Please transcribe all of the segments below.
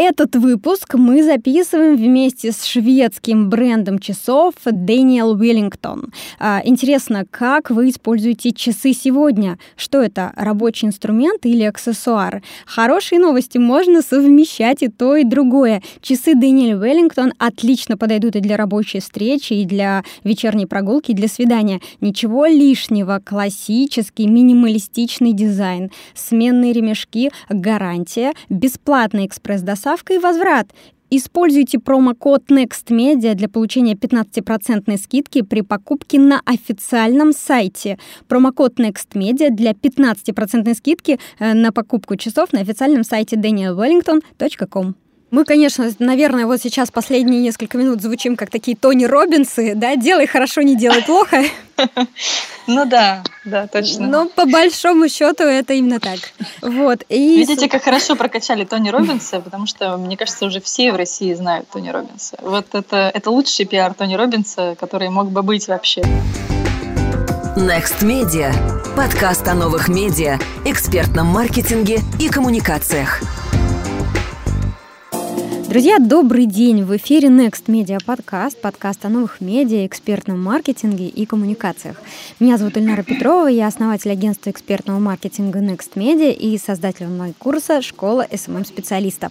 Этот выпуск мы записываем вместе с шведским брендом часов Daniel Wellington. А, интересно, как вы используете часы сегодня? Что это, рабочий инструмент или аксессуар? Хорошие новости, можно совмещать и то, и другое. Часы Daniel Wellington отлично подойдут и для рабочей встречи, и для вечерней прогулки, и для свидания. Ничего лишнего, классический, минималистичный дизайн, сменные ремешки, гарантия, бесплатный экспресс-доставка доставка и возврат. Используйте промокод NEXTMedia для получения 15% скидки при покупке на официальном сайте. Промокод NEXTMedia для 15% скидки э, на покупку часов на официальном сайте danielwellington.com. Мы, конечно, наверное, вот сейчас последние несколько минут звучим как такие Тони Робинсы, да, делай хорошо, не делай плохо. Ну да, да, точно. Но по большому счету это именно так. Вот. И... Видите, как хорошо прокачали Тони Робинса, потому что, мне кажется, уже все в России знают Тони Робинса. Вот это, это лучший пиар Тони Робинса, который мог бы быть вообще. Next Media. Подкаст о новых медиа, экспертном маркетинге и коммуникациях. Друзья, добрый день! В эфире Next Media Podcast, подкаст о новых медиа, экспертном маркетинге и коммуникациях. Меня зовут Ильнара Петрова, я основатель агентства экспертного маркетинга Next Media и создатель онлайн-курса «Школа SMM-специалиста».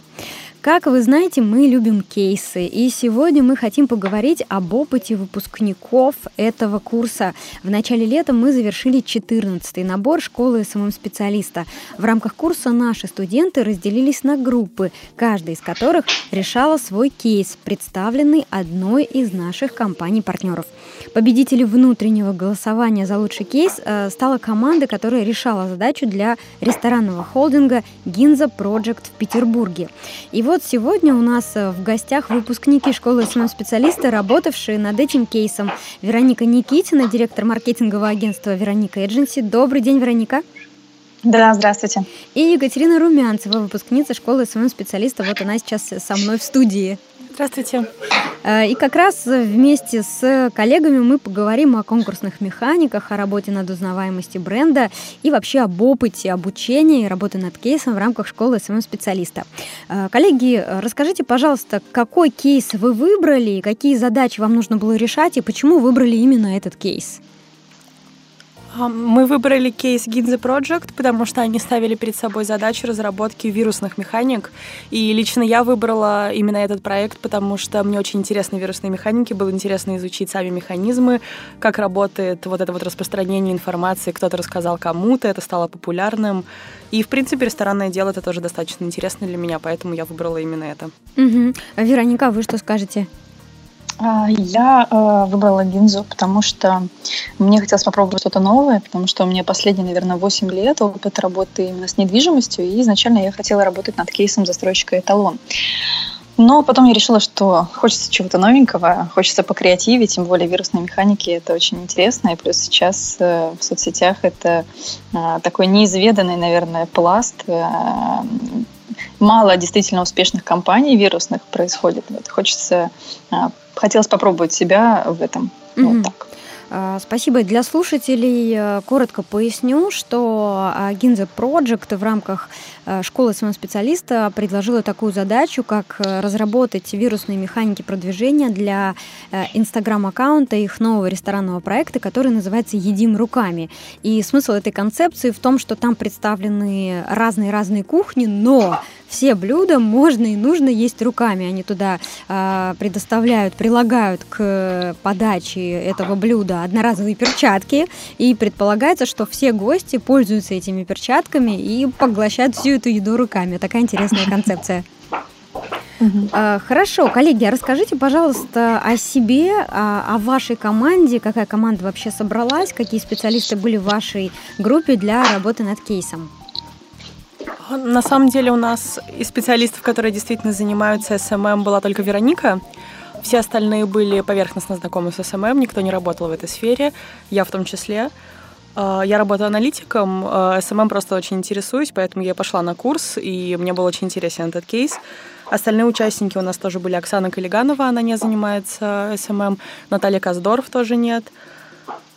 Как вы знаете, мы любим кейсы, и сегодня мы хотим поговорить об опыте выпускников этого курса. В начале лета мы завершили 14-й набор школы SMM-специалиста. В рамках курса наши студенты разделились на группы, каждая из которых решала свой кейс, представленный одной из наших компаний-партнеров. Победителем внутреннего голосования за лучший кейс э, стала команда, которая решала задачу для ресторанного холдинга Ginza Project в Петербурге. И вот сегодня у нас э, в гостях выпускники школы SMM-специалиста, работавшие над этим кейсом. Вероника Никитина, директор маркетингового агентства Veronika Agency. Добрый день, Вероника. Да, здравствуйте. И Екатерина Румянцева, выпускница школы SMM-специалиста. Вот она сейчас со мной в студии. Здравствуйте. Э, и как раз вместе с коллегами мы поговорим о конкурсных механиках, о работе над узнаваемостью бренда и вообще об опыте обучения и работы над кейсом в рамках школы SMM-специалиста. Э, коллеги, расскажите, пожалуйста, какой кейс вы выбрали, какие задачи вам нужно было решать и почему выбрали именно этот кейс? Мы выбрали кейс Ginza Project, потому что они ставили перед собой задачу разработки вирусных механик. И лично я выбрала именно этот проект, потому что мне очень интересны вирусные механики, было интересно изучить сами механизмы, как работает вот это вот распространение информации, кто-то рассказал кому-то, это стало популярным. И, в принципе, ресторанное дело это тоже достаточно интересно для меня, поэтому я выбрала именно это. Угу. Вероника, вы что скажете? А, я э, выбрала гинзу, потому что мне хотелось попробовать что-то новое, потому что у меня последние, наверное, 8 лет опыт работы именно с недвижимостью, и изначально я хотела работать над кейсом застройщика «Эталон». Но потом я решила, что хочется чего-то новенького, хочется покреативить, тем более вирусные механики это очень интересно. И плюс сейчас э, в соцсетях это э, такой неизведанный, наверное, пласт мало действительно успешных компаний вирусных происходит. Вот хочется хотелось попробовать себя в этом. Mm-hmm. Вот так. А, спасибо. Для слушателей э, коротко поясню, что Ginza Project в рамках э, школы своего специалиста предложила такую задачу, как э, разработать вирусные механики продвижения для Инстаграм-аккаунта их нового ресторанного проекта, который называется «Едим руками». И смысл этой концепции в том, что там представлены разные-разные кухни, но все блюда можно и нужно есть руками. Они туда предоставляют, прилагают к подаче этого блюда одноразовые перчатки, и предполагается, что все гости пользуются этими перчатками и поглощают всю эту еду руками. Такая интересная концепция. Uh-huh. Хорошо, коллеги, а расскажите, пожалуйста, о себе, о вашей команде, какая команда вообще собралась, какие специалисты были в вашей группе для работы над кейсом. На самом деле у нас из специалистов, которые действительно занимаются SMM, была только Вероника. Все остальные были поверхностно знакомы с SMM, никто не работал в этой сфере, я в том числе. А, я работаю аналитиком, а, SMM просто очень интересуюсь, поэтому я пошла на курс, и мне был очень интересен этот кейс. Остальные участники у нас тоже были Оксана Калиганова, она не занимается SMM, Наталья Каздоров тоже нет.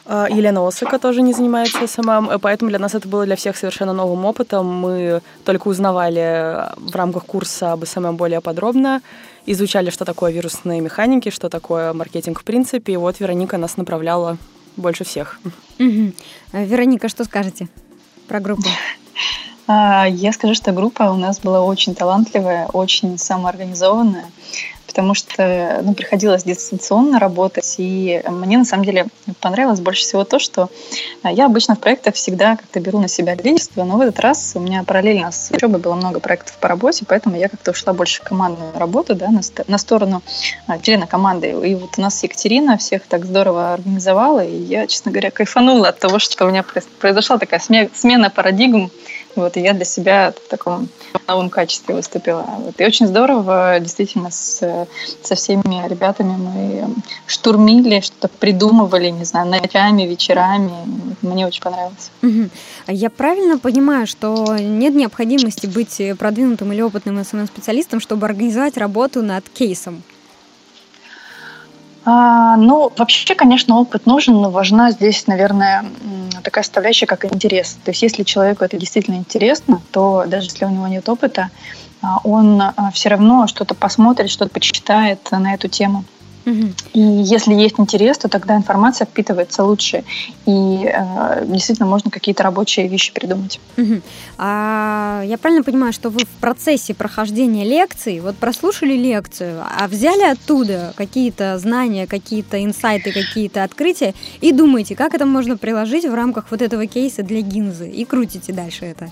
А, Елена Осыка тоже не занимается SMM, поэтому для нас это было для всех совершенно новым опытом. Мы только узнавали в рамках курса об SMM более подробно, изучали, что такое вирусные механики, что такое маркетинг в принципе, и вот Вероника нас направляла больше всех. Угу. Вероника, что скажете про группу? А, я скажу, что группа у нас была очень талантливая, очень самоорганизованная потому что ну, приходилось дистанционно работать, и мне на самом деле понравилось больше всего то, что а, я обычно в проектах всегда как-то беру на себя лидерство, но в этот раз у меня параллельно с учебой было много проектов по работе, поэтому я как-то ушла больше в командную работу, да, на, на сторону а, члена команды. И вот у нас Екатерина всех так здорово организовала, и я, честно говоря, кайфанула от того, что у меня произошла такая смена парадигм, вот, и я для себя в таком новом качестве выступила. Вот. И очень здорово, действительно, с, со всеми ребятами мы штурмили, что-то придумывали, не знаю, ночами, вечерами. Мне очень понравилось. Угу. Я правильно понимаю, что нет необходимости быть продвинутым или опытным СММ-специалистом, чтобы организовать работу над кейсом? А, ну, вообще, конечно, опыт нужен, но важна здесь, наверное, такая составляющая, как интерес. То есть, если человеку это действительно интересно, то даже если у него нет опыта, а, он а, все равно что-то посмотрит, что-то почитает на эту тему. И если есть интерес, то тогда информация впитывается лучше. И э, действительно можно какие-то рабочие вещи придумать. Угу. А, я правильно понимаю, что вы в процессе прохождения лекций, вот прослушали лекцию, а взяли оттуда какие-то знания, какие-то инсайты, какие-то открытия и думаете, как это можно приложить в рамках вот этого кейса для гинзы и крутите дальше это?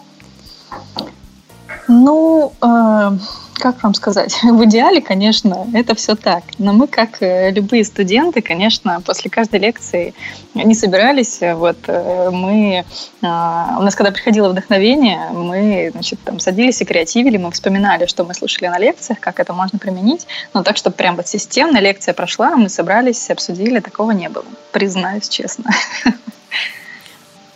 Ну, э, как вам сказать, в идеале, конечно, это все так. Но мы, как э, любые студенты, конечно, после каждой лекции не собирались. Вот э, мы, э, у нас, когда приходило вдохновение, мы, значит, там садились и креативили, мы вспоминали, что мы слушали на лекциях, как это можно применить. Но так, чтобы прям вот системно лекция прошла, мы собрались, обсудили, такого не было. Признаюсь честно.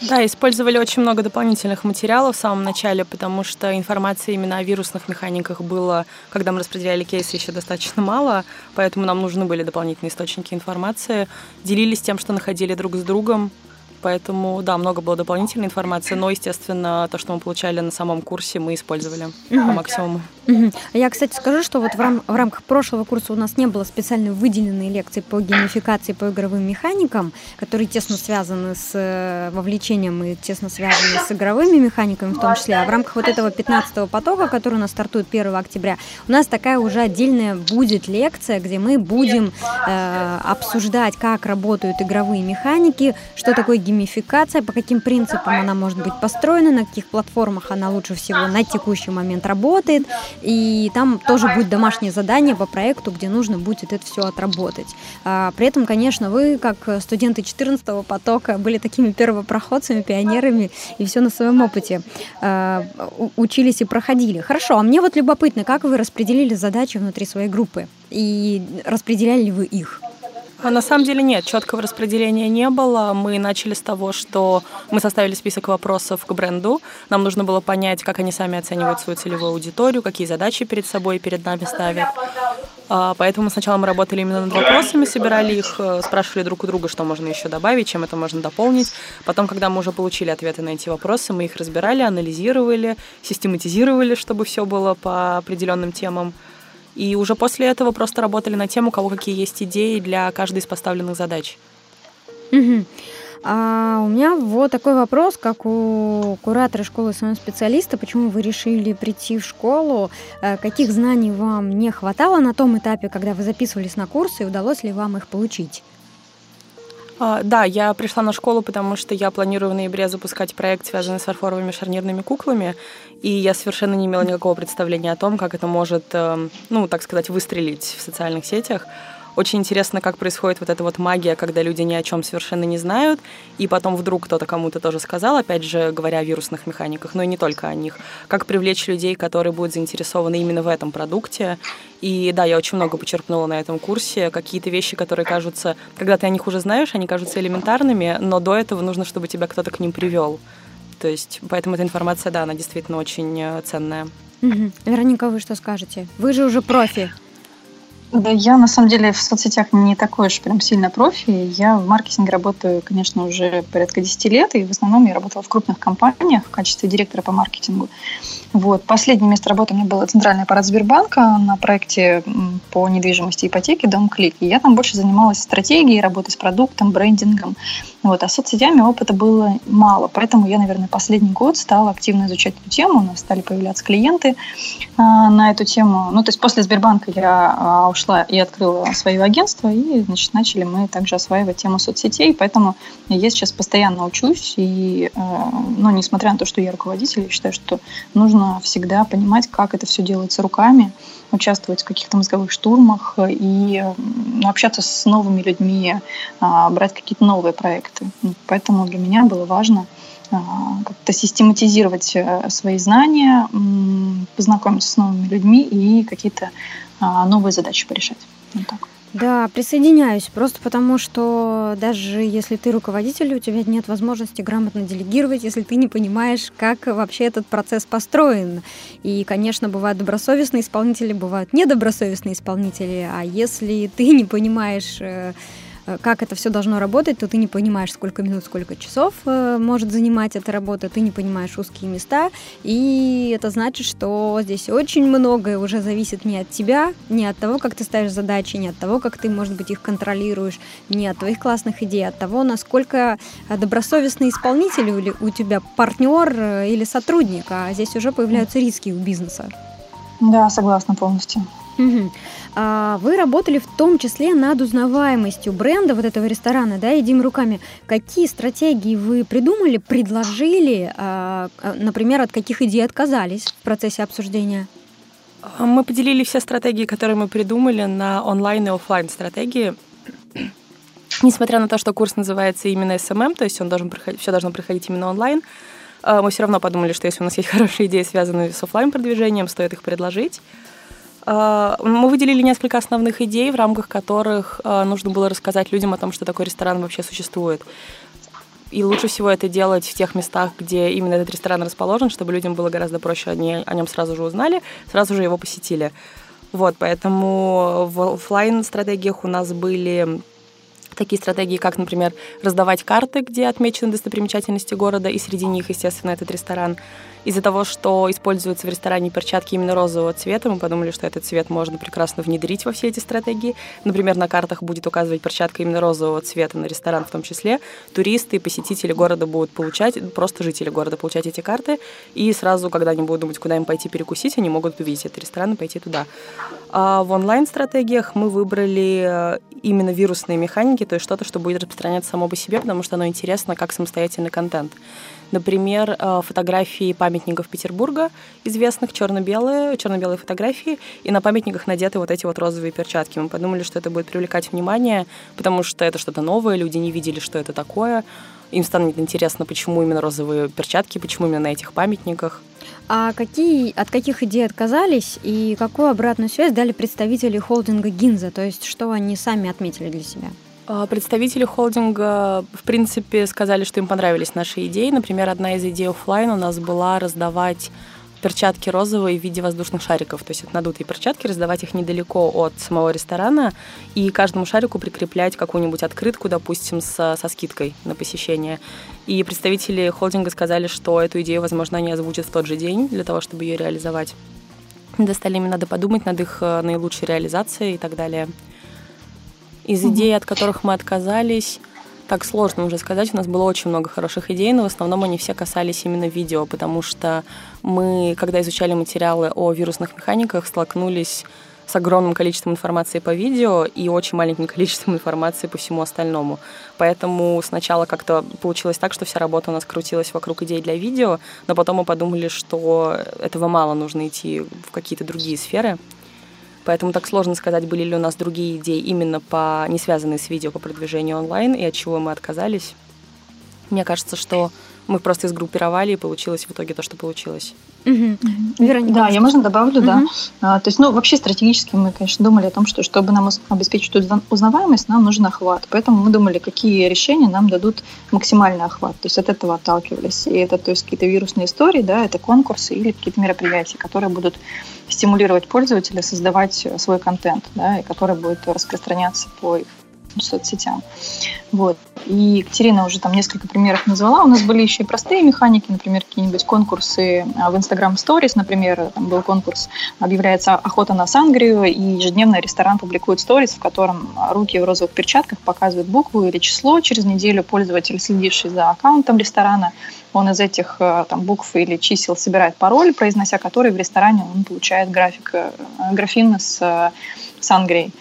Да, использовали очень много дополнительных материалов в самом начале, потому что информации именно о вирусных механиках было, когда мы распределяли кейсы, еще достаточно мало, поэтому нам нужны были дополнительные источники информации. Делились тем, что находили друг с другом, Поэтому, да, много было дополнительной информации, но, естественно, то, что мы получали на самом курсе, мы использовали по максимуму. Угу. Я, кстати, скажу, что вот в, рам- в рамках прошлого курса у нас не было специально выделенной лекции по геймификации, по игровым механикам, которые тесно связаны с э, вовлечением и тесно связаны с игровыми механиками в том числе. А в рамках вот этого 15-го потока, который у нас стартует 1 октября, у нас такая уже отдельная будет лекция, где мы будем э, обсуждать, как работают игровые механики, что такое геймификация, по каким принципам она может быть построена, на каких платформах она лучше всего на текущий момент работает. И там тоже будет домашнее задание по проекту, где нужно будет это все отработать. А, при этом, конечно, вы, как студенты 14 потока, были такими первопроходцами, пионерами и все на своем опыте а, учились и проходили. Хорошо, а мне вот любопытно, как вы распределили задачи внутри своей группы и распределяли ли вы их? А на самом деле нет, четкого распределения не было. Мы начали с того, что мы составили список вопросов к бренду. Нам нужно было понять, как они сами оценивают свою целевую аудиторию, какие задачи перед собой и перед нами ставят. А, поэтому сначала мы работали именно над вопросами, собирали их, э, спрашивали друг у друга, что можно еще добавить, чем это можно дополнить. Потом, когда мы уже получили ответы на эти вопросы, мы их разбирали, анализировали, систематизировали, чтобы все было по определенным темам. И уже после этого просто работали на тему, у кого какие есть идеи для каждой из поставленных задач. Угу. А у меня вот такой вопрос, как у куратора школы своего специалиста, почему вы решили прийти в школу, э, каких знаний вам не хватало на том этапе, когда вы записывались на курсы, и удалось ли вам их получить? А, да, я пришла на школу, потому что я планирую в ноябре запускать проект, связанный с фарфоровыми шарнирными куклами, и я совершенно не имела никакого представления о том, как это может, эм, ну, так сказать, выстрелить в социальных сетях. Очень интересно, как происходит вот эта вот магия, когда люди ни о чем совершенно не знают, и потом вдруг кто-то кому-то тоже сказал, опять же, говоря о вирусных механиках, но и не только о них. Как привлечь людей, которые будут заинтересованы именно в этом продукте. И да, я очень много почерпнула на этом курсе. Какие-то вещи, которые кажутся, когда ты о них уже знаешь, они кажутся элементарными, но до этого нужно, чтобы тебя кто-то к ним привел. То есть, поэтому эта информация, да, она действительно очень э, ценная. Угу. Вероника, вы что скажете? Вы же уже профи. Да, я на самом деле в соцсетях не такой уж прям сильно профи. Я в маркетинге работаю, конечно, уже порядка 10 лет, и в основном я работала в крупных компаниях в качестве директора по маркетингу. Вот. Последнее место работы у меня было центральный аппарат Сбербанка на проекте по недвижимости и ипотеке «Дом Клик». И я там больше занималась стратегией, работой с продуктом, брендингом. Вот. А с соцсетями опыта было мало, поэтому я, наверное, последний год стала активно изучать эту тему. У нас стали появляться клиенты а, на эту тему. Ну, то есть после Сбербанка я а, ушла и открыла свое агентство, и, значит, начали мы также осваивать тему соцсетей, поэтому я сейчас постоянно учусь, и, а, ну, несмотря на то, что я руководитель, я считаю, что нужно нужно всегда понимать, как это все делается руками, участвовать в каких-то мозговых штурмах и ну, общаться с новыми людьми, а, брать какие-то новые проекты. Поэтому для меня было важно а, как-то систематизировать э, свои знания, познакомиться с новыми людьми и какие-то а, новые задачи порешать. Вот так. Да, присоединяюсь, просто потому что даже если ты руководитель, у тебя нет возможности грамотно делегировать, если ты не понимаешь, как вообще этот процесс построен. И, конечно, бывают добросовестные исполнители, бывают недобросовестные исполнители, а если ты не понимаешь э, как это все должно работать, то ты не понимаешь, сколько минут, сколько часов э, может занимать эта работа, ты не понимаешь узкие места, и это значит, что здесь очень многое уже зависит не от тебя, не от того, как ты ставишь задачи, не от того, как ты, может быть, их контролируешь, не от твоих классных идей, а от того, насколько э, добросовестный исполнитель или у тебя партнер или сотрудник, а здесь уже появляются риски у бизнеса. Да, согласна полностью. Угу. А вы работали в том числе над узнаваемостью бренда вот этого ресторана, да, едим руками. Какие стратегии вы придумали, предложили, а, а, например, от каких идей отказались в процессе обсуждения? Мы поделили все стратегии, которые мы придумали, на онлайн и офлайн стратегии. Несмотря на то, что курс называется именно SMM, то есть он должен проходить, все должно проходить именно онлайн, а, мы все равно подумали, что если у нас есть хорошие идеи, связанные с офлайн продвижением, стоит их предложить. А, мы выделили несколько основных идей, в рамках которых а, нужно было рассказать людям о том, что такой ресторан вообще существует. И лучше всего это делать в тех местах, где именно этот ресторан расположен, чтобы людям было гораздо проще, они о нем сразу же узнали, сразу же его посетили. Вот, поэтому в офлайн стратегиях у нас были такие стратегии, как, например, раздавать карты, где отмечены достопримечательности города, и среди них, естественно, этот ресторан. Из-за того, что используются в ресторане перчатки именно розового цвета, мы подумали, что этот цвет можно прекрасно внедрить во все эти стратегии. Например, на картах будет указывать перчатка именно розового цвета на ресторан в том числе. Туристы и посетители города будут получать, просто жители города получать эти карты, и сразу, когда они будут думать, куда им пойти перекусить, они могут увидеть этот ресторан и пойти туда. А в онлайн-стратегиях мы выбрали э, именно вирусные механики, то есть что-то, что будет распространяться само по себе, потому что оно интересно как самостоятельный контент. Например, э, фотографии памятников Петербурга, известных черно-белые, черно-белые фотографии, и на памятниках надеты вот эти вот розовые перчатки. Мы подумали, что это будет привлекать внимание, потому что это что-то новое, люди не видели, что это такое. Им станет интересно, почему именно розовые перчатки, почему именно на этих памятниках. А какие, от каких идей отказались и какую обратную связь дали представители холдинга Гинза? То есть что они сами отметили для себя? А, представители холдинга, в принципе, сказали, что им понравились наши идеи. Например, одна из идей офлайн у нас была раздавать перчатки розовые в виде воздушных шариков. То есть это надутые перчатки, раздавать их недалеко от самого ресторана и каждому шарику прикреплять какую-нибудь открытку, допустим, со, со скидкой на посещение. И представители холдинга сказали, что эту идею, возможно, они озвучат в тот же день для того, чтобы ее реализовать. Достали им надо подумать над их э, наилучшей реализацией и так далее. Из идей, от которых мы отказались, так сложно уже сказать. У нас было очень много хороших идей, но в основном они все касались именно видео, потому что мы, когда изучали материалы о вирусных механиках, столкнулись с огромным количеством информации по видео и очень маленьким количеством информации по всему остальному. Поэтому сначала как-то получилось так, что вся работа у нас крутилась вокруг идей для видео, но потом мы подумали, что этого мало, нужно идти в какие-то другие сферы. Поэтому так сложно сказать, были ли у нас другие идеи именно по не связанные с видео по продвижению онлайн и от чего мы отказались. Мне кажется, что мы просто сгруппировали и получилось в итоге то, что получилось. Угу. Вероника. Да, я можно добавлю, угу. да. А, то есть, ну, вообще стратегически мы, конечно, думали о том, что чтобы нам обеспечить узнаваемость, нам нужен охват. Поэтому мы думали, какие решения нам дадут максимальный охват. То есть от этого отталкивались. И это, то есть, какие-то вирусные истории, да, это конкурсы или какие-то мероприятия, которые будут стимулировать пользователя создавать свой контент, да, и который будет распространяться по их соцсетям. Вот. И Екатерина уже там несколько примеров назвала. У нас были еще и простые механики, например, какие-нибудь конкурсы а, в Instagram Stories, например, там был конкурс, объявляется охота на сангрию, и ежедневно ресторан публикует сторис, в котором руки в розовых перчатках показывают букву или число. Через неделю пользователь, следивший за аккаунтом ресторана, он из этих э, там, букв или чисел собирает пароль, произнося который в ресторане он получает график, э, графин с э, сангрией.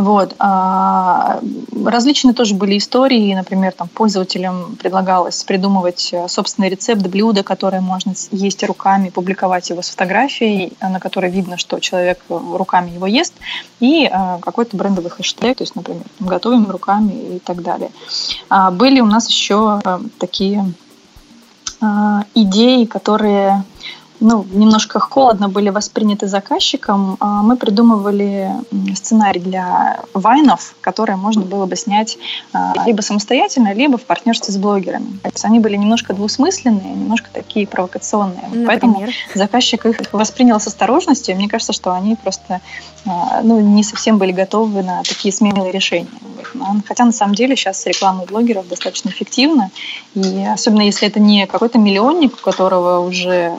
Вот. А, различные тоже были истории, например, там пользователям предлагалось придумывать э, собственный рецепт блюда, которое можно есть руками, публиковать его с фотографией, на которой видно, что человек руками его ест, и а, какой-то брендовый хэштег, то есть, например, готовим руками и так далее. А, были у нас еще такие идеи, которые ну, немножко холодно были восприняты заказчиком, а, мы придумывали сценарий для вайнов, которые можно было бы снять а, либо самостоятельно, либо в партнерстве с блогерами. То есть они были немножко двусмысленные, немножко такие провокационные. Например? Поэтому заказчик их воспринял с осторожностью. Мне кажется, что они просто ну, не совсем были готовы на такие смелые решения. Хотя на самом деле сейчас реклама блогеров достаточно эффективна. И особенно если это не какой-то миллионник, у которого уже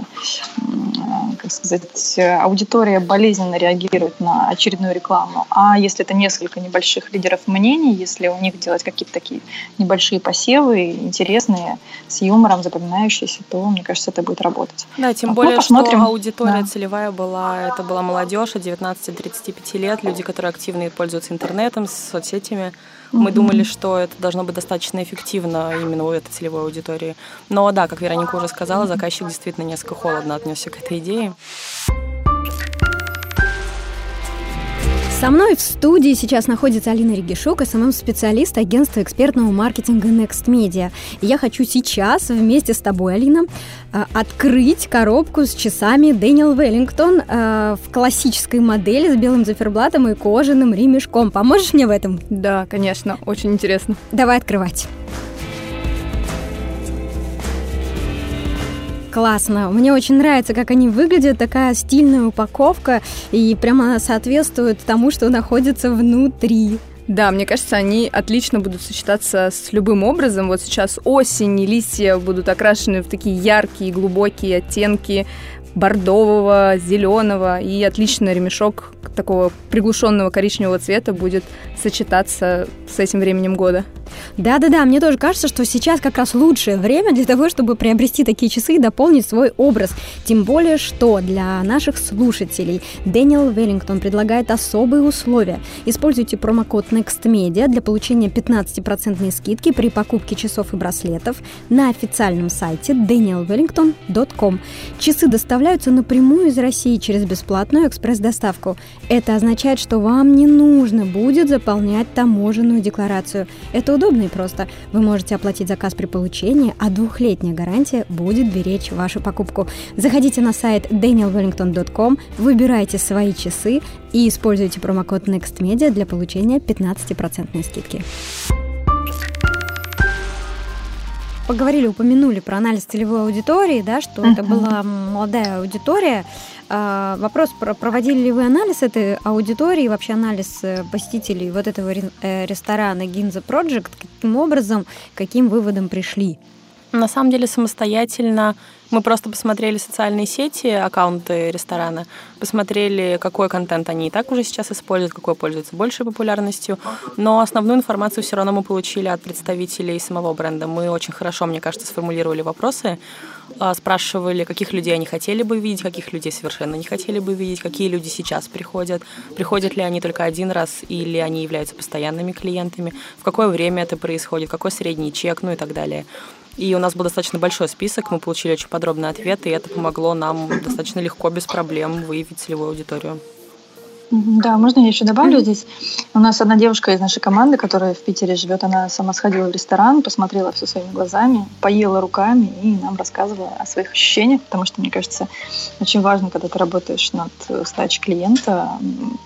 как сказать, аудитория болезненно реагирует на очередную рекламу. А если это несколько небольших лидеров мнений, если у них делать какие-то такие небольшие посевы, интересные, с юмором, запоминающиеся, то, мне кажется, это будет работать. Да, тем а более, посмотрим. что аудитория да. целевая была, это была молодежь от 19-35 лет, люди, которые активно пользуются интернетом, соцсетями. Мы думали, что это должно быть достаточно эффективно именно у этой целевой аудитории. Но да, как Вероника уже сказала, заказчик действительно несколько холодно отнесся к этой идее. Со мной в студии сейчас находится Алина Регишук, SMM-специалист агентства экспертного маркетинга Next Media. И я хочу сейчас вместе с тобой, Алина, э, открыть коробку с часами Daniel Wellington э, в классической модели с белым циферблатом и кожаным ремешком. Поможешь мне в этом? Да, конечно, очень интересно. Давай открывать. Классно. Мне очень нравится, как они выглядят. Такая стильная упаковка. И прямо соответствует тому, что находится внутри. Да, мне кажется, они отлично будут сочетаться с любым образом. Вот сейчас осень, и листья будут окрашены в такие яркие, глубокие оттенки бордового, зеленого, и отличный ремешок такого приглушенного коричневого цвета будет сочетаться с этим временем года. Да-да-да, мне тоже кажется, что сейчас как раз лучшее время для того, чтобы приобрести такие часы и дополнить свой образ. Тем более, что для наших слушателей Дэниел Веллингтон предлагает особые условия. Используйте промокод NEXTMEDIA для получения 15% скидки при покупке часов и браслетов на официальном сайте danielwellington.com. Часы доставляются напрямую из России через бесплатную экспресс-доставку. Это означает, что вам не нужно будет заполнять таможенную декларацию. Это удобно и просто. Вы можете оплатить заказ при получении, а двухлетняя гарантия будет беречь вашу покупку. Заходите на сайт danielwellington.com, выбирайте свои часы и используйте промокод NEXTMEDIA для получения 15% скидки. Поговорили, упомянули про анализ целевой аудитории, да, что uh-huh. это была молодая аудитория. А, вопрос, проводили ли вы анализ этой аудитории, вообще анализ э, посетителей вот этого э, ресторана Ginza Project, каким образом, каким выводом пришли? На самом деле самостоятельно мы просто посмотрели социальные сети, аккаунты ресторана, посмотрели, какой контент они и так уже сейчас используют, какой пользуется большей популярностью. Но основную информацию все равно мы получили от представителей самого бренда. Мы очень хорошо, мне кажется, сформулировали вопросы, а, спрашивали, каких людей они хотели бы видеть, каких людей совершенно не хотели бы видеть, какие люди сейчас приходят, приходят ли они только один раз или они являются постоянными клиентами, в какое время это происходит, какой средний чек, ну и так далее. И у нас был достаточно большой список, мы получили очень подробный ответ, и это помогло нам достаточно легко, без проблем выявить целевую аудиторию. Да, можно я еще добавлю здесь? У нас одна девушка из нашей команды, которая в Питере живет, она сама сходила в ресторан, посмотрела все своими глазами, поела руками и нам рассказывала о своих ощущениях, потому что, мне кажется, очень важно, когда ты работаешь над сдачей клиента,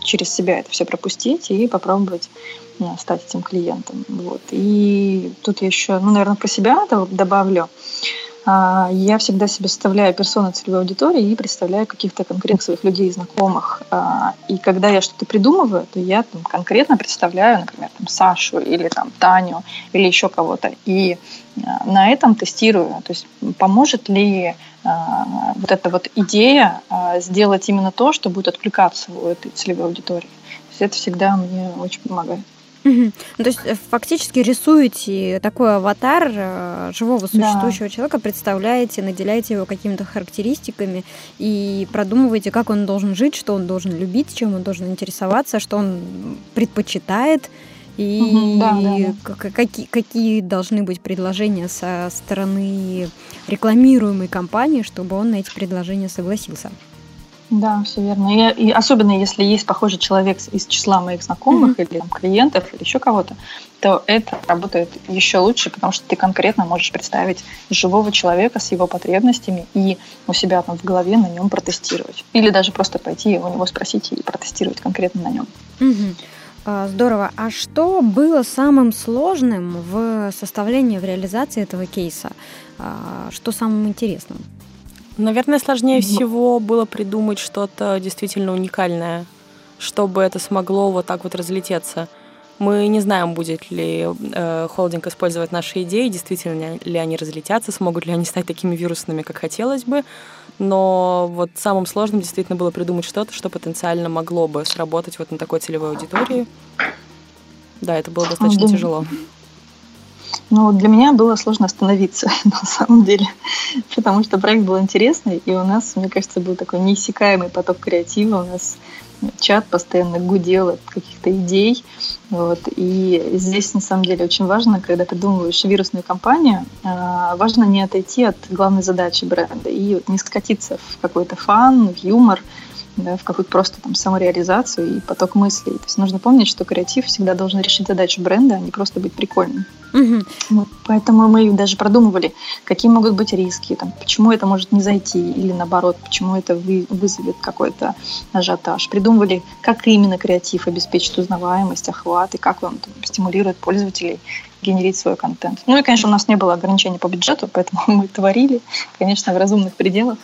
через себя это все пропустить и попробовать ну, стать этим клиентом. Вот. И тут я еще, ну, наверное, про себя добавлю. А, я всегда себе составляю персону целевой аудитории и представляю каких-то конкретных своих людей, знакомых. А, и когда я что-то придумываю, то я там, конкретно представляю, например, там, Сашу или там, Таню или еще кого-то. И а, на этом тестирую. То есть поможет ли вот эта вот идея сделать именно то, что будет откликаться у этой целевой аудитории. То есть это всегда мне очень помогает. Угу. Ну, то есть э, фактически рисуете такой аватар э, живого существующего да. человека, представляете, наделяете его какими-то характеристиками и продумываете, как он должен жить, что он должен любить, чем он должен интересоваться, что он предпочитает и угу, да, да, да. Какие, какие должны быть предложения со стороны рекламируемой компании, чтобы он на эти предложения согласился. Да, все верно. И, и особенно если есть похожий человек из числа моих знакомых mm-hmm. или там, клиентов или еще кого-то, то это работает еще лучше, потому что ты конкретно можешь представить живого человека с его потребностями и у себя там в голове на нем протестировать. Или даже просто пойти у него спросить и протестировать конкретно на нем. Mm-hmm. Здорово. А что было самым сложным в составлении, в реализации этого кейса? А, что самым интересным? Наверное, сложнее всего было придумать что-то действительно уникальное, чтобы это смогло вот так вот разлететься. Мы не знаем, будет ли э, холдинг использовать наши идеи, действительно ли они разлетятся, смогут ли они стать такими вирусными, как хотелось бы. Но вот самым сложным действительно было придумать что-то, что потенциально могло бы сработать вот на такой целевой аудитории. Да, это было достаточно тяжело. Ну, для меня было сложно остановиться, на самом деле, потому что проект был интересный, и у нас, мне кажется, был такой неиссякаемый поток креатива. У нас чат постоянно гудел от каких-то идей. Вот. И здесь, на самом деле, очень важно, когда ты думаешь вирусную кампанию, а, важно не отойти от главной задачи бренда и не скатиться в какой-то фан, в юмор, да, в какую-то просто там самореализацию и поток мыслей. То есть нужно помнить, что креатив всегда должен решить задачу бренда, а не просто быть прикольным. Угу. Вот, поэтому мы даже продумывали, какие могут быть риски, там, почему это может не зайти, или наоборот, почему это вы, вызовет какой-то ажиотаж. Придумывали, как именно креатив обеспечит узнаваемость, охват, и как он там, стимулирует пользователей генерить свой контент. Ну и, конечно, у нас не было ограничений по бюджету, поэтому мы творили, конечно, в разумных пределах.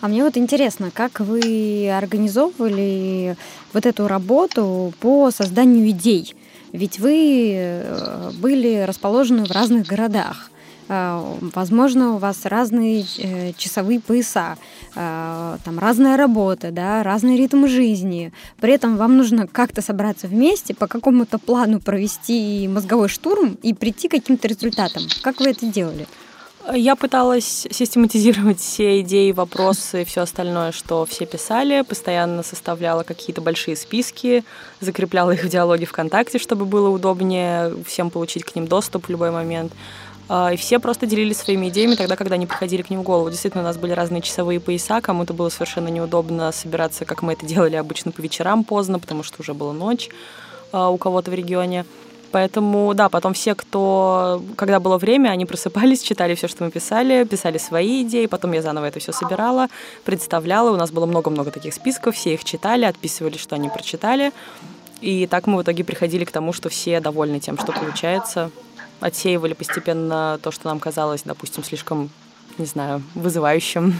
А мне вот интересно, как вы организовывали вот эту работу по созданию идей? Ведь вы э, были расположены в разных городах. Э, возможно, у вас разные э, часовые пояса, там разная работа, да, разный ритм жизни. При этом вам нужно как-то собраться вместе, по какому-то плану провести мозговой штурм и прийти к каким-то результатам. Как вы это делали? Я пыталась систематизировать все идеи, вопросы и все остальное, что все писали, постоянно составляла какие-то большие списки, закрепляла их в диалоге ВКонтакте, чтобы было удобнее всем получить к ним доступ в любой момент. А, и все просто делились своими идеями тогда, когда они приходили к ним в голову. Действительно, у нас были разные часовые пояса, кому-то было совершенно неудобно собираться, как мы это делали обычно по вечерам поздно, потому что уже была ночь а, у кого-то в регионе. Поэтому, да, потом все, кто, когда было время, они просыпались, читали все, что мы писали, писали свои идеи, потом я заново это все собирала, представляла, у нас было много-много таких списков, все их читали, отписывали, что они прочитали, и так мы в итоге приходили к тому, что все довольны тем, что получается, отсеивали постепенно то, что нам казалось, допустим, слишком, не знаю, вызывающим.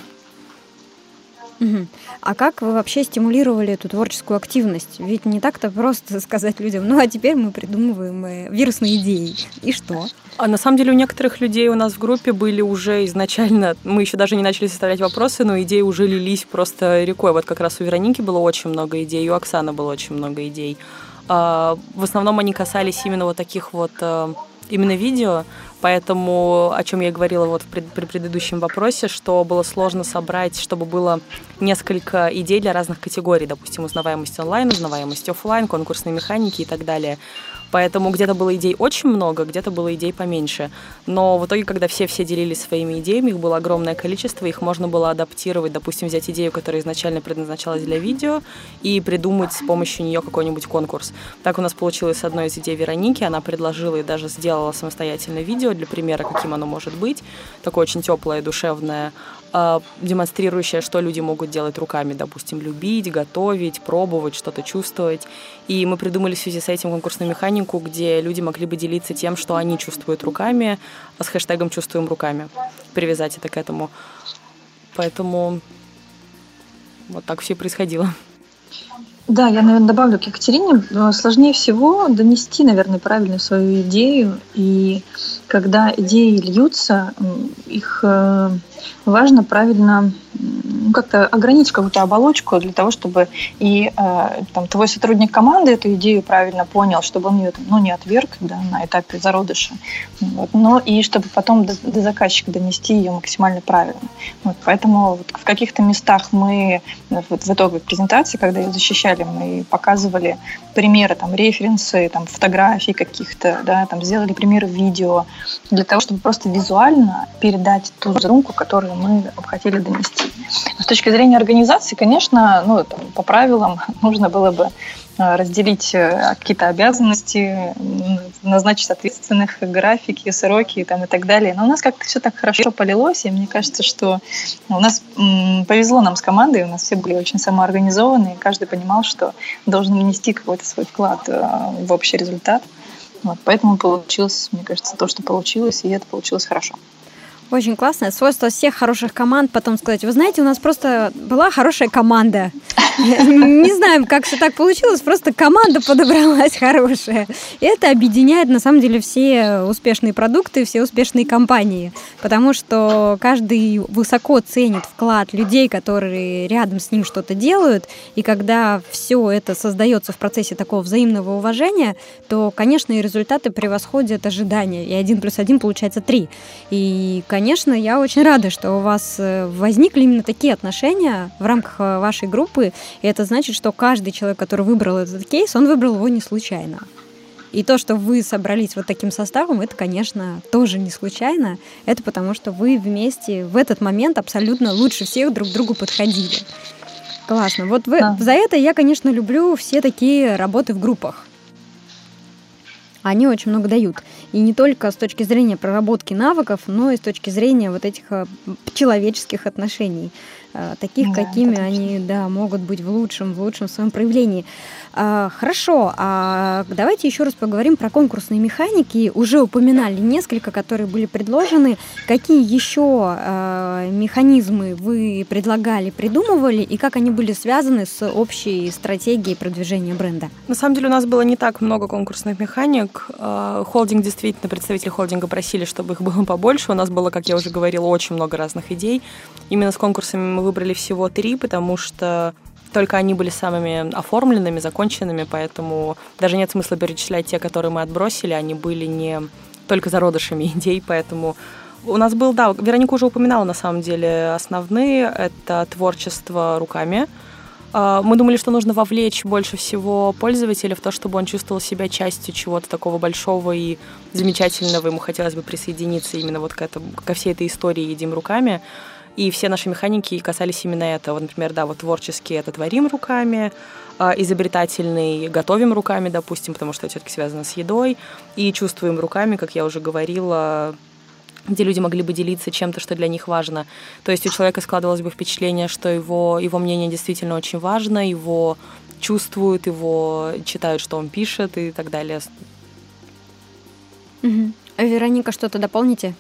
А как вы вообще стимулировали эту творческую активность? Ведь не так-то просто сказать людям, ну а теперь мы придумываем э, вирусные идеи. И что? А на самом деле у некоторых людей у нас в группе были уже изначально, мы еще даже не начали составлять вопросы, но идеи уже лились просто рекой. Вот как раз у Вероники было очень много идей, у Оксаны было очень много идей. А, в основном они касались именно вот таких вот э, именно видео, Поэтому, о чем я говорила вот при, при предыдущем вопросе, что было сложно собрать, чтобы было несколько идей для разных категорий, допустим, узнаваемость онлайн, узнаваемость офлайн, конкурсные механики и так далее. Поэтому где-то было идей очень много, где-то было идей поменьше. Но в итоге, когда все-все делились своими идеями, их было огромное количество, их можно было адаптировать, допустим, взять идею, которая изначально предназначалась для видео, и придумать с помощью нее какой-нибудь конкурс. Так у нас получилось с одной из идей Вероники, она предложила и даже сделала самостоятельное видео для примера, каким оно может быть, такое очень теплое, душевное, демонстрирующая, что люди могут делать руками, допустим, любить, готовить, пробовать, что-то чувствовать. И мы придумали в связи с этим конкурсную механику, где люди могли бы делиться тем, что они чувствуют руками, с хэштегом «Чувствуем руками», привязать это к этому. Поэтому вот так все происходило. Да, я, наверное, добавлю к Екатерине. Сложнее всего донести, наверное, правильно свою идею. И когда идеи льются, их э, важно правильно как-то ограничить какую-то оболочку для того, чтобы и э, там, твой сотрудник команды эту идею правильно понял, чтобы он ее ну, не отверг да, на этапе зародыша, вот, но и чтобы потом до, до заказчика донести ее максимально правильно. Вот, поэтому вот в каких-то местах мы вот, в итоге презентации, когда ее защищали, мы показывали примеры, там, референсы, там, фотографий каких-то, да, там, сделали примеры видео, для того, чтобы просто визуально передать ту задумку, которую мы хотели донести. С точки зрения организации, конечно, ну, там, по правилам нужно было бы э, разделить э, какие-то обязанности, назначить ответственных, графики, сроки там, и так далее. Но у нас как-то все так хорошо полилось, и мне кажется, что у нас повезло нам с командой, у нас все были очень самоорганизованы, и каждый понимал, что должен внести какой-то свой вклад э, в общий результат. Вот, поэтому получилось, мне кажется, то, что получилось, и это получилось хорошо. Очень классное свойство всех хороших команд потом сказать, вы знаете, у нас просто была хорошая команда. Не знаем, как все так получилось, просто команда подобралась хорошая. И это объединяет, на самом деле, все успешные продукты, все успешные компании, потому что каждый высоко ценит вклад людей, которые рядом с ним что-то делают, и когда все это создается в процессе такого взаимного уважения, то, конечно, и результаты превосходят ожидания, и один плюс один получается три. И, конечно, я очень рада, что у вас э, возникли именно такие отношения в рамках э, вашей группы, и это значит, что каждый человек, который выбрал этот кейс, он выбрал его не случайно. И то, что вы собрались вот таким составом, это, конечно, тоже не случайно. Это потому, что вы вместе в этот момент абсолютно лучше всех друг к другу подходили. Классно. Вот вы, да. за это я, конечно, люблю все такие работы в группах. Они очень много дают. И не только с точки зрения проработки навыков, но и с точки зрения вот этих э, человеческих отношений. Э, таких, да, какими они да, могут быть в лучшем, в лучшем своем проявлении. А, хорошо, а давайте еще раз поговорим про конкурсные механики. Уже упоминали несколько, которые были предложены. Какие еще а, механизмы вы предлагали, придумывали, и как они были связаны с общей стратегией продвижения бренда? На самом деле у нас было не так много конкурсных механик. А, холдинг действительно, представители холдинга просили, чтобы их было побольше. У нас было, как я уже говорила, очень много разных идей. Именно с конкурсами мы выбрали всего три, потому что только они были самыми оформленными, законченными, поэтому даже нет смысла перечислять те, которые мы отбросили, они были не только зародышами идей, поэтому у нас был, да, Вероника уже упоминала на самом деле основные, это творчество руками. А, мы думали, что нужно вовлечь больше всего пользователя в то, чтобы он чувствовал себя частью чего-то такого большого и замечательного. Ему хотелось бы присоединиться именно вот к этому, ко всей этой истории «Едим руками». И все наши механики касались именно этого. Например, да, вот творческий это творим руками, а, изобретательный готовим руками, допустим, потому что это все-таки связано с едой, и чувствуем руками, как я уже говорила, где люди могли бы делиться чем-то, что для них важно. То есть у человека складывалось бы впечатление, что его, его мнение действительно очень важно, его чувствуют, его читают, что он пишет и так далее. Угу. Вероника, что-то дополните?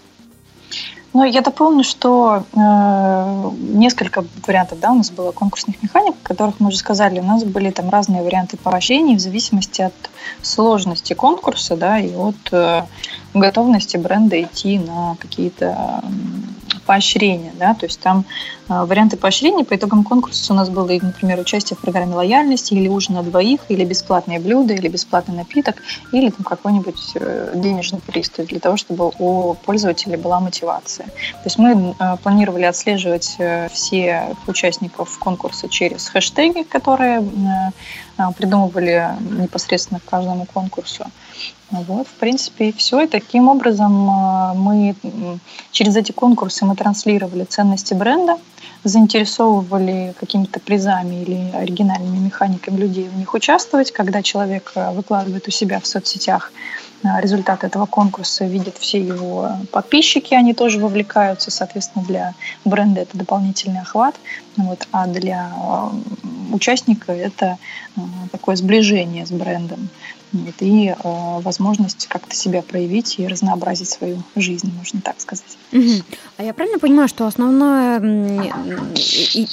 Ну, я дополню, что э, несколько вариантов, да, у нас было конкурсных механик, о которых мы уже сказали. У нас были там разные варианты поощрений в зависимости от сложности конкурса, да, и от э, готовности бренда идти на какие-то поощрения, да, то есть там э, варианты поощрения по итогам конкурса у нас было, например, участие в программе лояльности или ужин на двоих, или бесплатное блюдо, или бесплатный напиток, или там какой-нибудь э, денежный приз, то есть для того, чтобы у пользователя была мотивация. То есть мы э, планировали отслеживать э, все участников конкурса через хэштеги, которые э, э придумывали непосредственно к каждому конкурсу. Вот, в принципе, и все. И таким образом э, мы через эти конкурсы мы транслировали ценности бренда, заинтересовывали какими-то призами или оригинальными механиками людей в них участвовать, когда человек э, выкладывает у себя в соцсетях э, результат этого конкурса, видят все его подписчики, они тоже вовлекаются, соответственно, для бренда это дополнительный охват, вот, а для участника это такое сближение с брендом и э, возможность как-то себя проявить и разнообразить свою жизнь, можно так сказать. Угу. А я правильно понимаю, что основная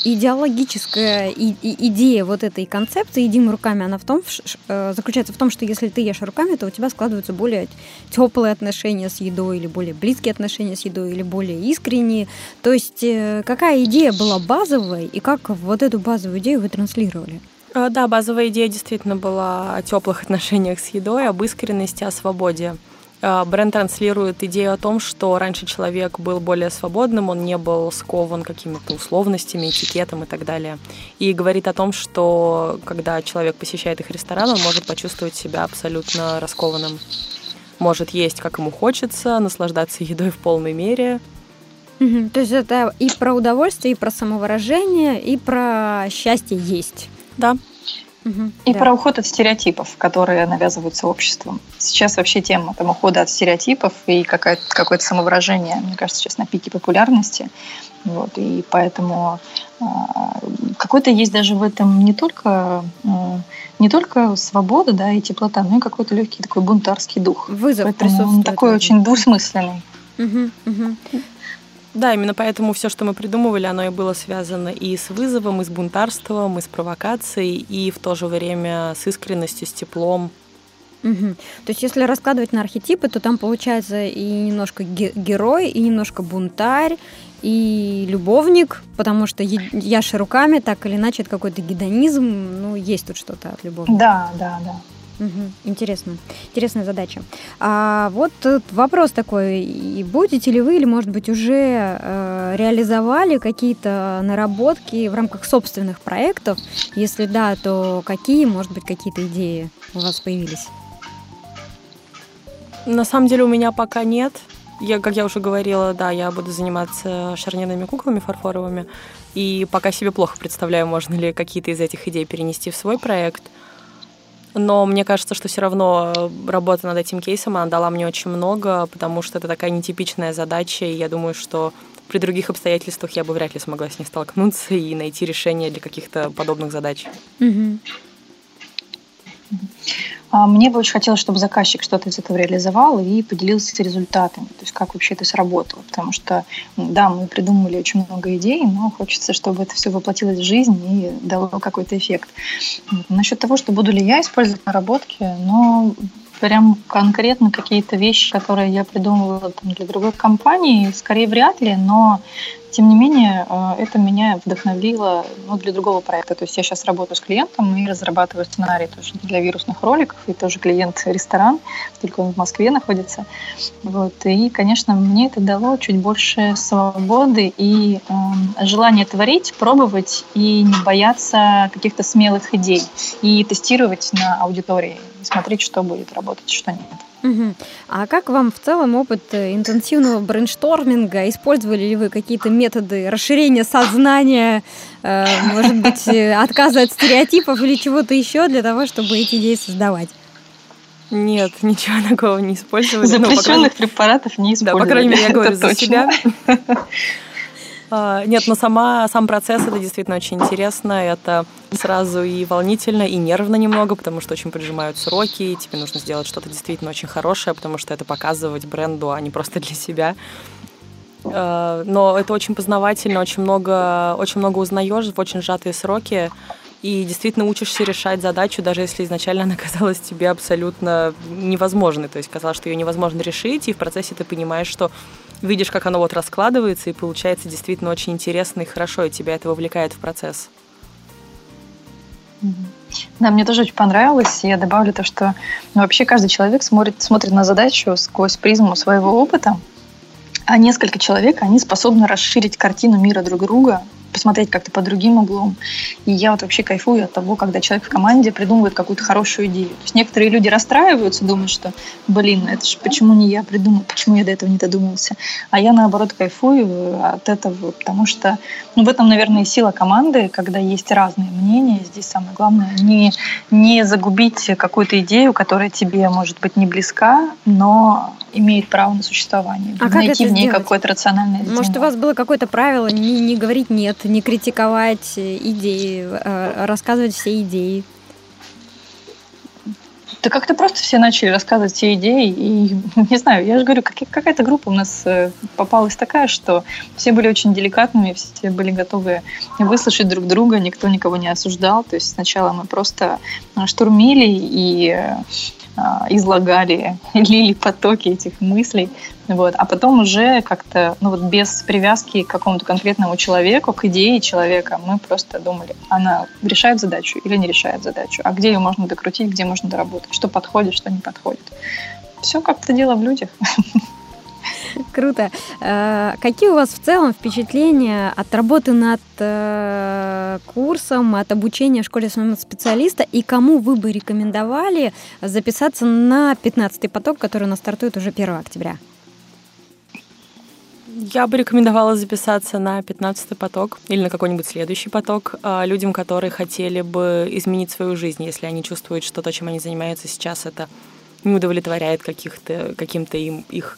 идеологическая идея вот этой концепции «едим руками», она в том, э, заключается в том, что если ты ешь руками, то у тебя складываются более теплые отношения с едой или более близкие отношения с едой или более искренние. То есть э, какая идея была базовой и как вот эту базовую идею вы транслировали? Э, да, базовая идея действительно была о теплых отношениях с едой, об искренности, о свободе. Э, бренд транслирует идею о том, что раньше человек был более свободным, он не был скован какими-то условностями, этикетом и так далее. И говорит о том, что когда человек посещает их ресторан, он может почувствовать себя абсолютно раскованным. Может есть, как ему хочется, наслаждаться едой в полной мере. То есть это и про удовольствие, и про самовыражение, и про счастье есть. Да. Угу, и да. про уход от стереотипов, которые навязываются обществом. Сейчас вообще тема там, ухода от стереотипов и какое-то самовыражение, мне кажется, сейчас на пике популярности. Вот, и поэтому а, какой-то есть даже в этом не только, а, не только свобода да, и теплота, но и какой-то легкий такой бунтарский дух. Вызов Поэтому присутствует. Он такой очень двусмысленный. Угу, угу. Да, именно поэтому все, что мы придумывали, оно и было связано и с вызовом, и с бунтарством, и с провокацией, и в то же время с искренностью, с теплом. Угу. То есть, если раскладывать на архетипы, то там получается и немножко герой, и немножко бунтарь, и любовник, потому что яши руками, так или иначе, это какой-то гедонизм, ну, есть тут что-то от любовника. Да, да, да. Угу, интересно. Интересная задача. А вот вопрос такой. И будете ли вы или, может быть, уже э, реализовали какие-то наработки в рамках собственных проектов? Если да, то какие, может быть, какие-то идеи у вас появились? На самом деле у меня пока нет. Я, как я уже говорила, да, я буду заниматься шарнирными куклами фарфоровыми. И пока себе плохо представляю, можно ли какие-то из этих идей перенести в свой проект – но мне кажется, что все равно э, работа над этим кейсом, она дала мне очень много, потому что это такая нетипичная задача, и я думаю, что при других обстоятельствах я бы вряд ли смогла с ней столкнуться и найти решение для каких-то подобных задач. Угу. А, мне бы очень хотелось, чтобы заказчик что-то из этого реализовал и поделился результатами, то есть как вообще это сработало. Потому что, да, мы придумали очень много идей, но хочется, чтобы это все воплотилось в жизнь и дало какой-то эффект. Насчет того, что буду ли я использовать наработки, но прям конкретно какие-то вещи, которые я придумывала там, для другой компании, скорее вряд ли, но тем не менее, э, это меня вдохновило ну, для другого проекта. То есть я сейчас работаю с клиентом и разрабатываю сценарий тоже для вирусных роликов, и тоже клиент ресторан, только он в Москве находится. Вот. И, конечно, мне это дало чуть больше свободы и э, желания творить, пробовать и не бояться каких-то смелых идей, и тестировать на аудитории, смотреть, что будет работать, что нет. Угу. А как вам в целом опыт э, интенсивного брейнсторминга? Использовали ли вы какие-то методы расширения сознания, э, может быть, э, отказа от стереотипов или чего-то еще для того, чтобы эти идеи создавать? Нет, ничего такого не использовали. Запрещенных ну, препаратов не использовали. Да, по крайней мере, я говорю за себя. А, нет, но сама, сам процесс это действительно очень интересно. Это сразу и волнительно, и нервно немного, потому что очень поджимают сроки, и тебе нужно сделать что-то действительно очень хорошее, потому что это показывать бренду, а не просто для себя. А, но это очень познавательно, очень много, очень много узнаешь в очень сжатые сроки, и действительно учишься решать задачу, даже если изначально она казалась тебе абсолютно невозможной. То есть казалось, что ее невозможно решить, и в процессе ты понимаешь, что видишь, как оно вот раскладывается, и получается действительно очень интересно и хорошо, и тебя это вовлекает в процесс. Да, мне тоже очень понравилось. Я добавлю то, что ну, вообще каждый человек смотрит, смотрит на задачу сквозь призму своего опыта, а несколько человек, они способны расширить картину мира друг друга посмотреть как-то под другим углом. И я вот вообще кайфую от того, когда человек в команде придумывает какую-то хорошую идею. То есть некоторые люди расстраиваются, думают, что, блин, это же почему не я придумал, почему я до этого не додумался. А я, наоборот, кайфую от этого, потому что ну, в этом, наверное, и сила команды, когда есть разные мнения. Здесь самое главное не, не загубить какую-то идею, которая тебе, может быть, не близка, но имеет право на существование. А Найти как в ней какое-то рациональное Может, у вас было какое-то правило не, не говорить нет, не критиковать идеи, э, рассказывать все идеи? Да как-то просто все начали рассказывать все идеи, и не знаю, я же говорю, как, какая-то группа у нас э, попалась такая, что все были очень деликатными, все были готовы выслушать друг друга, никто никого не осуждал. То есть сначала мы просто э, штурмили и излагали, лили потоки этих мыслей, вот, а потом уже как-то, ну вот без привязки к какому-то конкретному человеку, к идее человека, мы просто думали, она решает задачу или не решает задачу, а где ее можно докрутить, где можно доработать, что подходит, что не подходит. Все как-то дело в людях. Круто. Э, какие у вас в целом впечатления от работы над э, курсом, от обучения в школе своего специалиста и кому вы бы рекомендовали записаться на 15-й поток, который у нас стартует уже 1 октября? Я бы рекомендовала записаться на 15-й поток или на какой-нибудь следующий поток а, людям, которые хотели бы изменить свою жизнь, если они чувствуют, что то, чем они занимаются сейчас, это не удовлетворяет каких-то, каким-то им их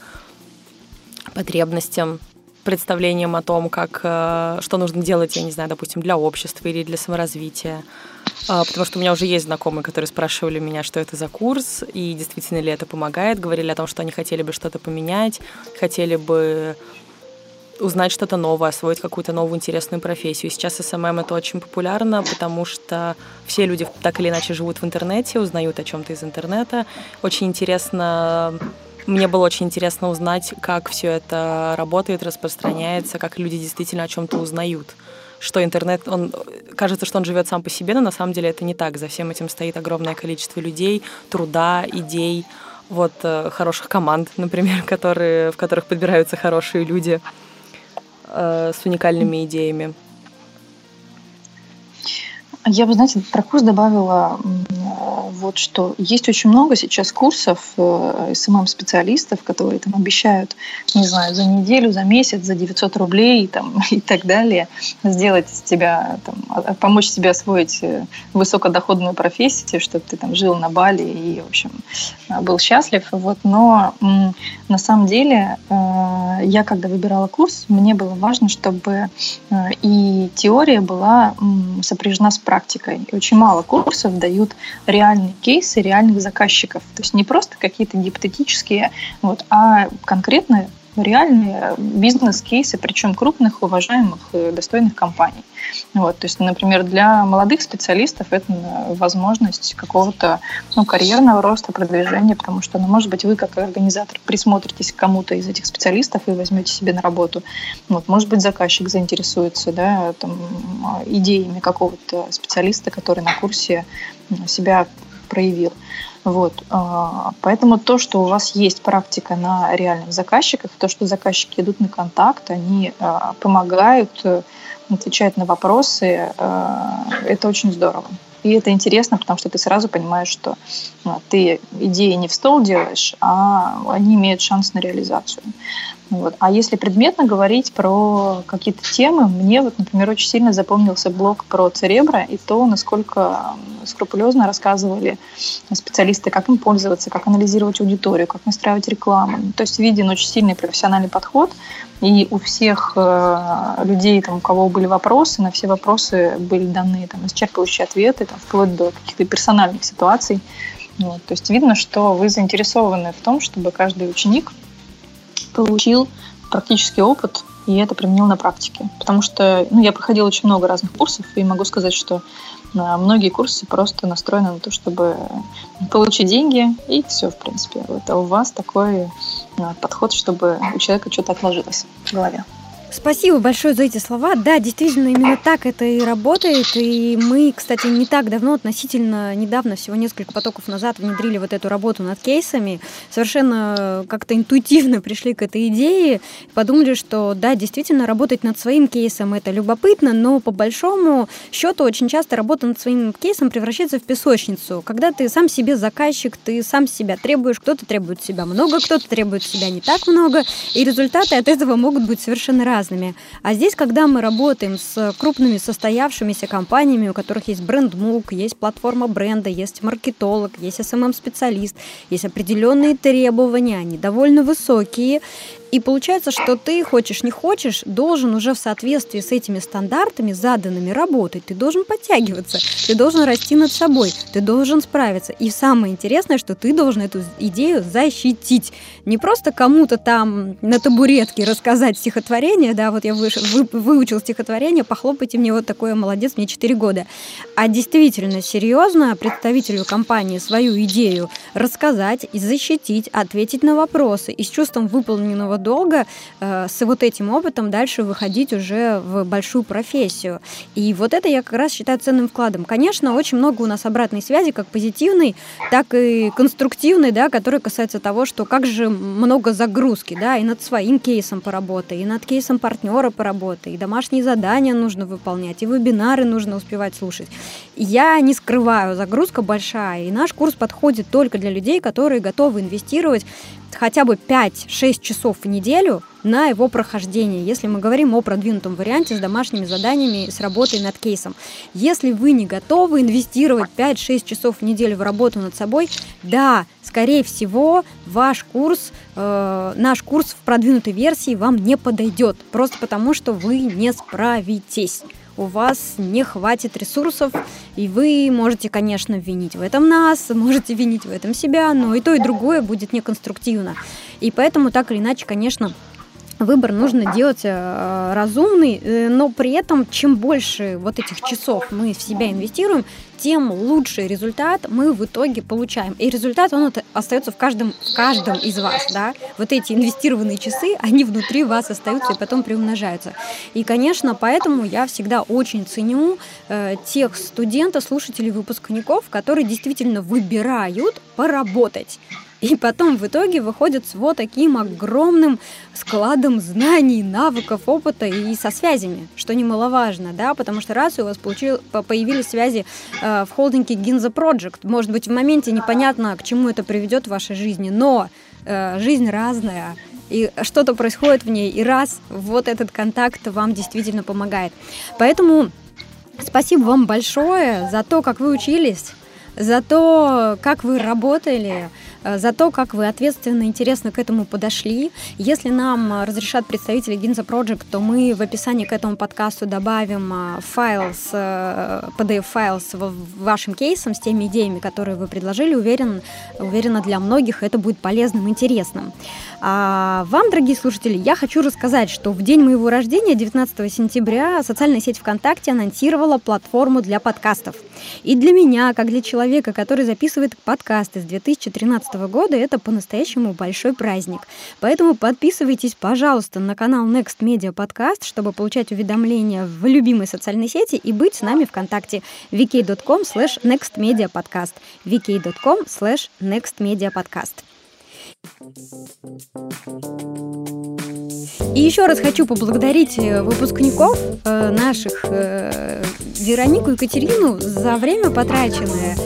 потребностям, представлениям о том, как, э, что нужно делать, я не знаю, допустим, для общества или для саморазвития. А, потому что у меня уже есть знакомые, которые спрашивали меня, что это за курс, и действительно ли это помогает, говорили о том, что они хотели бы что-то поменять, хотели бы узнать что-то новое, освоить какую-то новую интересную профессию. Сейчас SMM это очень популярно, потому что все люди так или иначе живут в интернете, узнают о чем-то из интернета. Очень интересно мне было очень интересно узнать, как все это работает, распространяется, как люди действительно о чем-то узнают. Что интернет, он кажется, что он живет сам по себе, но на самом деле это не так. За всем этим стоит огромное количество людей, труда, идей, вот э, хороших команд, например, которые, в которых подбираются хорошие люди э, с уникальными идеями. Я бы, знаете, про курс добавила вот что. Есть очень много сейчас курсов э, СММ-специалистов, которые там обещают, не знаю, за неделю, за месяц, за 900 рублей там, и так далее, сделать тебя, там, а, помочь тебе освоить э, высокодоходную профессию, чтобы ты там жил на Бали и, в общем, э, был счастлив. Вот. Но на самом деле я, когда выбирала курс, мне было важно, чтобы и теория была сопряжена с практикой. И очень мало курсов дают реальные кейсы реальных заказчиков. То есть не просто какие-то гипотетические, вот, а конкретно реальные бизнес-кейсы, причем крупных, уважаемых, достойных компаний. Вот, то есть, например, для молодых специалистов это возможность какого-то ну, карьерного роста, продвижения, потому что, ну, может быть, вы как организатор присмотритесь к кому-то из этих специалистов и возьмете себе на работу. Вот, может быть, заказчик заинтересуется да, там, идеями какого-то специалиста, который на курсе себя проявил. Вот. А, поэтому то, что у вас есть практика на реальных заказчиках, то, что заказчики идут на контакт, они а, помогают, э, отвечают на вопросы, а, это очень здорово. И это интересно, потому что ты сразу понимаешь, что ты идеи не в стол делаешь, а они имеют шанс на реализацию. Вот. А если предметно говорить про какие-то темы, мне вот, например, очень сильно запомнился блог про церебро и то, насколько скрупулезно рассказывали специалисты, как им пользоваться, как анализировать аудиторию, как настраивать рекламу. То есть виден очень сильный профессиональный подход, и у всех э, людей, там, у кого были вопросы, на все вопросы были даны там, исчерпывающие ответы, там, вплоть до каких-то персональных ситуаций. Вот. То есть видно, что вы заинтересованы в том, чтобы каждый ученик получил практический опыт и это применил на практике. Потому что ну, я проходила очень много разных курсов, и могу сказать, что а, многие курсы просто настроены на то, чтобы получить деньги, и все, в принципе. Вот, а у вас такой а, подход, чтобы у человека что-то отложилось в голове. Спасибо большое за эти слова. Да, действительно, именно так это и работает. И мы, кстати, не так давно, относительно недавно, всего несколько потоков назад, внедрили вот эту работу над кейсами. Совершенно как-то интуитивно пришли к этой идее. Подумали, что да, действительно, работать над своим кейсом это любопытно, но по большому счету очень часто работа над своим кейсом превращается в песочницу. Когда ты сам себе заказчик, ты сам себя требуешь, кто-то требует себя много, кто-то требует себя не так много, и результаты от этого могут быть совершенно разные разными. А здесь, когда мы работаем с крупными состоявшимися компаниями, у которых есть бренд-мук, есть платформа бренда, есть маркетолог, есть SMM-специалист, есть определенные требования, они довольно высокие, и получается, что ты хочешь не хочешь, должен уже в соответствии с этими стандартами, заданными работать. Ты должен подтягиваться, ты должен расти над собой, ты должен справиться. И самое интересное, что ты должен эту идею защитить. Не просто кому-то там на табуретке рассказать стихотворение, да, вот я вы, вы, выучил стихотворение, похлопайте мне вот такое, молодец, мне 4 года. А действительно, серьезно представителю компании свою идею рассказать и защитить, ответить на вопросы и с чувством выполненного долго э, с вот этим опытом дальше выходить уже в большую профессию. И вот это я как раз считаю ценным вкладом. Конечно, очень много у нас обратной связи, как позитивной, так и конструктивной, да, которая касается того, что как же много загрузки, да, и над своим кейсом поработай, и над кейсом партнера поработай, и домашние задания нужно выполнять, и вебинары нужно успевать слушать. Я не скрываю, загрузка большая, и наш курс подходит только для людей, которые готовы инвестировать хотя бы 5-6 часов в неделю на его прохождение, если мы говорим о продвинутом варианте с домашними заданиями, с работой над кейсом. Если вы не готовы инвестировать 5-6 часов в неделю в работу над собой, да, скорее всего, ваш курс, э, наш курс в продвинутой версии вам не подойдет, просто потому что вы не справитесь у вас не хватит ресурсов, и вы можете, конечно, винить в этом нас, можете винить в этом себя, но и то, и другое будет неконструктивно. И поэтому так или иначе, конечно, выбор нужно делать э, разумный, э, но при этом чем больше вот этих часов мы в себя инвестируем, тем лучший результат мы в итоге получаем. И результат, он остается в каждом, в каждом из вас, да. Вот эти инвестированные часы, они внутри вас остаются и потом приумножаются. И, конечно, поэтому я всегда очень ценю э, тех студентов, слушателей, выпускников, которые действительно выбирают поработать. И потом в итоге выходят с вот таким огромным складом знаний, навыков, опыта и со связями, что немаловажно, да, потому что раз у вас получил, появились связи э, в холдинге Ginza Project, может быть, в моменте непонятно, к чему это приведет в вашей жизни, но э, жизнь разная, и что-то происходит в ней, и раз вот этот контакт вам действительно помогает. Поэтому спасибо вам большое за то, как вы учились, за то, как вы работали, за то, как вы ответственно и интересно к этому подошли. Если нам э, разрешат представители Ginza Project, то мы в описании к этому подкасту добавим э, файл с PDF-файл с вашим кейсом, с теми идеями, которые вы предложили. Уверен, уверена, для многих это будет полезным, интересным. А вам, дорогие слушатели, я хочу рассказать, что в день моего рождения, 19 сентября, социальная сеть ВКонтакте анонсировала платформу для подкастов. И для меня, как для человека, который записывает подкасты с 2013 года, это по-настоящему большой праздник. Поэтому подписывайтесь, пожалуйста, на канал Next Media Podcast, чтобы получать уведомления в любимой социальной сети и быть с нами ВКонтакте vk.com slash nextmediapodcast vk.com slash nextmediapodcast. И еще раз хочу поблагодарить э, выпускников э, наших э, Веронику и Екатерину за время потраченное.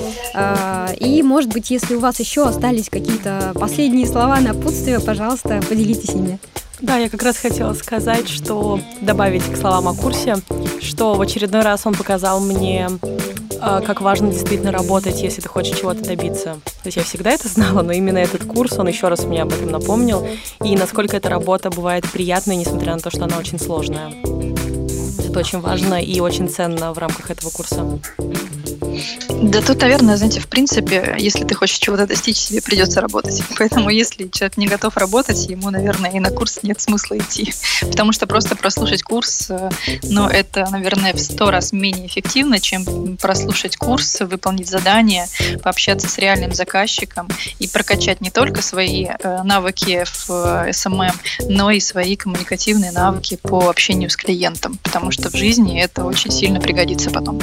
И, может быть, если у вас еще остались какие-то последние слова напутствия, пожалуйста, поделитесь ими. Да, я как раз хотела сказать, что добавить к словам о курсе, что в очередной раз он показал мне а, как важно действительно работать, если ты хочешь чего-то добиться. То есть я всегда это знала, но именно этот курс, он еще раз мне об этом напомнил, и насколько эта работа бывает приятной, несмотря на то, что она очень сложная. Это очень важно и очень ценно в рамках этого курса. Да тут, наверное, знаете, в принципе, если ты хочешь чего-то достичь, себе придется работать. Поэтому если человек не готов работать, ему, наверное, и на курс нет смысла идти. Потому что просто прослушать курс, э, ну, это, наверное, в сто раз менее эффективно, чем прослушать курс, выполнить задание, пообщаться с реальным заказчиком и прокачать не только свои э, навыки в э, но и свои коммуникативные навыки по общению с клиентом. Потому что в жизни это очень сильно пригодится потом.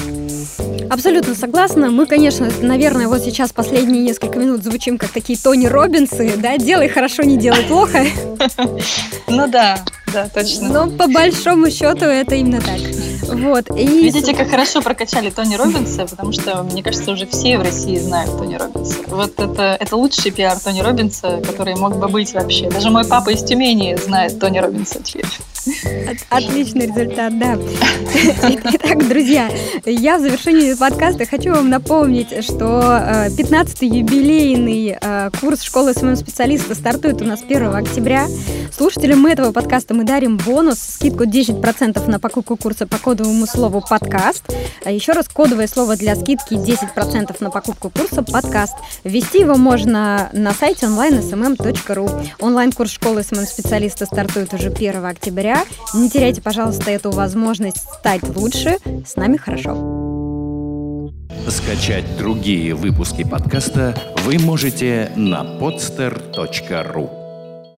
Абсолютно согласна. Мы, конечно, наверное, вот сейчас последние несколько минут звучим как такие Тони Робинсы, да, делай хорошо, не делай плохо. Ну да, да, точно. Но по большому счету это именно так. Вот. И... Видите, как хорошо прокачали Тони Робинса, потому что, мне кажется, уже все в России знают Тони Робинса. Вот это, это лучший пиар Тони Робинса, который мог бы быть вообще. Даже мой папа из Тюмени знает Тони Робинса теперь. Отличный результат, да. Итак, друзья, я в завершении подкаста хочу вам напомнить, что 15-й э, юбилейный э, курс школы SMM-специалиста стартует у нас 1 октября. Слушателям этого подкаста мы дарим бонус, скидку 10% на покупку курса по кодовому слову «подкаст». А еще раз, кодовое слово для скидки 10% на покупку курса «подкаст». Ввести его можно на сайте online.smm.ru. Онлайн-курс школы SMM-специалиста стартует уже 1 октября. Не теряйте, пожалуйста, эту возможность стать лучше. С нами хорошо. Скачать другие выпуски подкаста вы можете на podster.ru